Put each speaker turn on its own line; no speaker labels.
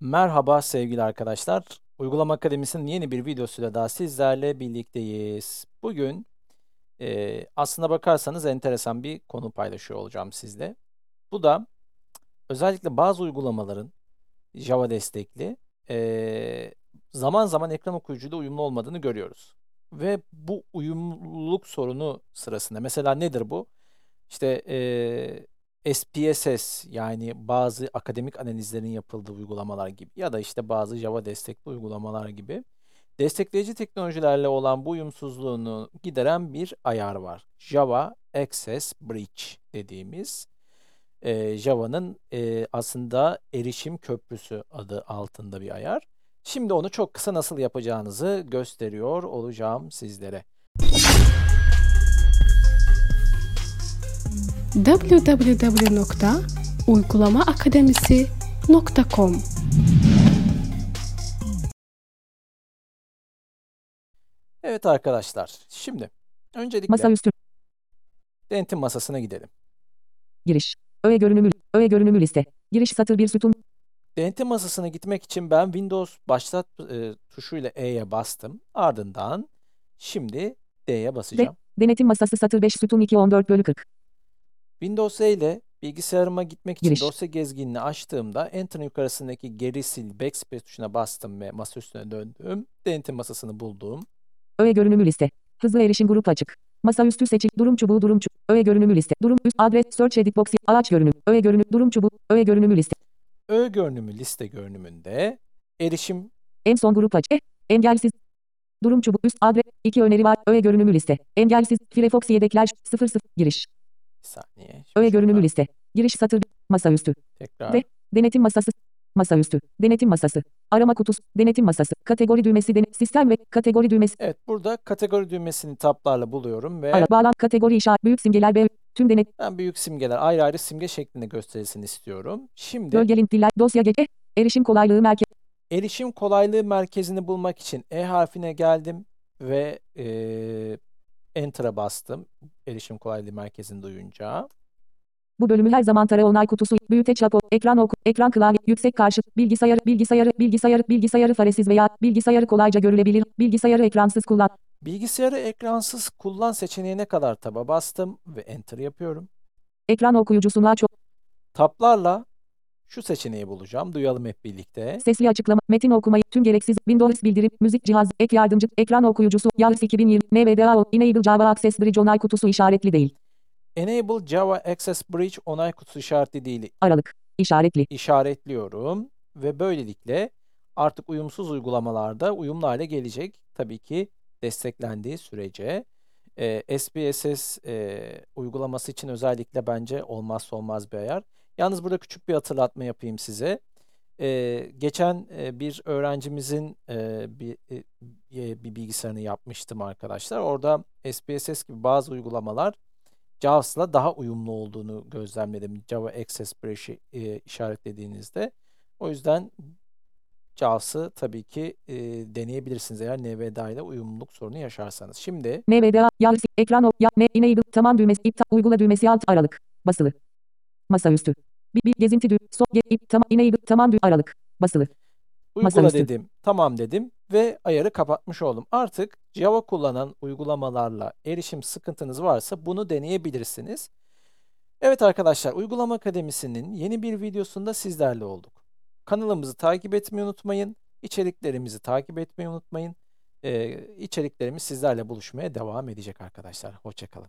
Merhaba sevgili arkadaşlar. Uygulama Akademisi'nin yeni bir videosuyla daha sizlerle birlikteyiz. Bugün e, aslına bakarsanız enteresan bir konu paylaşıyor olacağım sizle. Bu da özellikle bazı uygulamaların Java destekli e, zaman zaman ekran okuyucuyla uyumlu olmadığını görüyoruz. Ve bu uyumluluk sorunu sırasında mesela nedir bu? İşte e, SPSS yani bazı akademik analizlerin yapıldığı uygulamalar gibi ya da işte bazı Java destekli uygulamalar gibi destekleyici teknolojilerle olan bu uyumsuzluğunu gideren bir ayar var. Java Access Bridge dediğimiz e, Java'nın e, aslında erişim köprüsü adı altında bir ayar. Şimdi onu çok kısa nasıl yapacağınızı gösteriyor olacağım sizlere.
www.uygulamaakademisi.com
Evet arkadaşlar, şimdi öncelikle
Masaüstü.
denetim masasına gidelim.
Giriş. Öğe görünümü. Öğe görünümü liste. Giriş satır bir sütun.
Denetim masasına gitmek için ben Windows başlat e, tuşuyla E'ye bastım. Ardından şimdi D'ye basacağım.
Denetim masası satır 5 sütun 2 14 bölü 40.
Windows E ile bilgisayarıma gitmek için
Giriş.
dosya gezginini açtığımda Enter'ın yukarısındaki geri sil backspace tuşuna bastım ve masa üstüne döndüm. Denetim masasını buldum.
Öğe görünümü liste. Hızlı erişim grup açık. Masaüstü seçil. Durum çubuğu durum çubuğu. Öğe görünümü liste. Durum üst adres search edit box araç görünüm. Öğe görünüm durum çubuğu. Öğe görünümü liste.
Ö görünümü liste görünümünde erişim
En son grup aç. E. Engelsiz. Durum çubuğu üst adres. 2 öneri var. Öğe görünümü liste. Engelsiz. Firefox yedekler 00 giriş.
Bir saniye. Şimdi
Öğe görünümü
şuradan
liste. Giriş satır. Masaüstü.
Tekrar.
Ve denetim masası. Masaüstü. Denetim masası. Arama kutusu. Denetim masası. Kategori düğmesi. Dene sistem ve kategori düğmesi.
Evet burada kategori düğmesini taplarla buluyorum ve
Ara bağlan kategori işaret. Büyük simgeler ve tüm denet.
ben büyük simgeler ayrı ayrı simge şeklinde gösterilsin istiyorum. Şimdi
Bölge link diller. Dosya geç. E. Erişim kolaylığı merkez.
erişim kolaylığı merkezini bulmak için E harfine geldim ve eee Enter'a bastım. Erişim kolaylığı merkezini duyunca.
Bu bölümü her zaman tara onay kutusu, büyüteç rapor, ekran oku, ekran klavye, yüksek karşıt, bilgisayarı, bilgisayarı, bilgisayarı, bilgisayarı faresiz veya bilgisayarı kolayca görülebilir, bilgisayarı ekransız kullan.
Bilgisayarı ekransız kullan seçeneğine kadar taba bastım ve Enter yapıyorum.
Ekran okuyucusuna çok
Taplarla şu seçeneği bulacağım. Duyalım hep birlikte.
sesli açıklama, metin okumayı, tüm gereksiz, Windows bildirim, müzik cihaz, ek yardımcı, ekran okuyucusu, Yahoo 2020, NVDA, Enable Java Access Bridge onay kutusu işaretli değil.
Enable Java Access Bridge onay kutusu işareti değil
Aralık, işaretli.
işaretliyorum ve böylelikle artık uyumsuz uygulamalarda uyumlu hale gelecek. Tabii ki desteklendiği sürece. Ee, SPSS e, uygulaması için özellikle bence olmazsa olmaz bir ayar. Yalnız burada küçük bir hatırlatma yapayım size. Ee, geçen e, bir öğrencimizin e, bir, e, e, bir bilgisayarını yapmıştım arkadaşlar. Orada SPSS gibi bazı uygulamalar JAWS'la daha uyumlu olduğunu gözlemledim. Java Access Bridge'i e, işaretlediğinizde. O yüzden JAWS'ı tabii ki e, deneyebilirsiniz eğer NVDA ile uyumluluk sorunu yaşarsanız. Şimdi
NVDA, Yahoo, ekran ok, ya, enable, tamam düğmesi, iptal, uygula düğmesi alt, aralık, basılı. Masaüstü. Bir, bir gezinti düğmesi, so, ge, ip, tamam, enable, tamam düğmesi, aralık, basılı.
uygula
Masaüstü.
dedim, tamam dedim ve ayarı kapatmış oldum. Artık Java kullanan uygulamalarla erişim sıkıntınız varsa bunu deneyebilirsiniz. Evet arkadaşlar, Uygulama Akademisi'nin yeni bir videosunda sizlerle olduk. Kanalımızı takip etmeyi unutmayın. İçeriklerimizi takip etmeyi unutmayın. Ee, içeriklerimiz sizlerle buluşmaya devam edecek arkadaşlar. Hoşçakalın.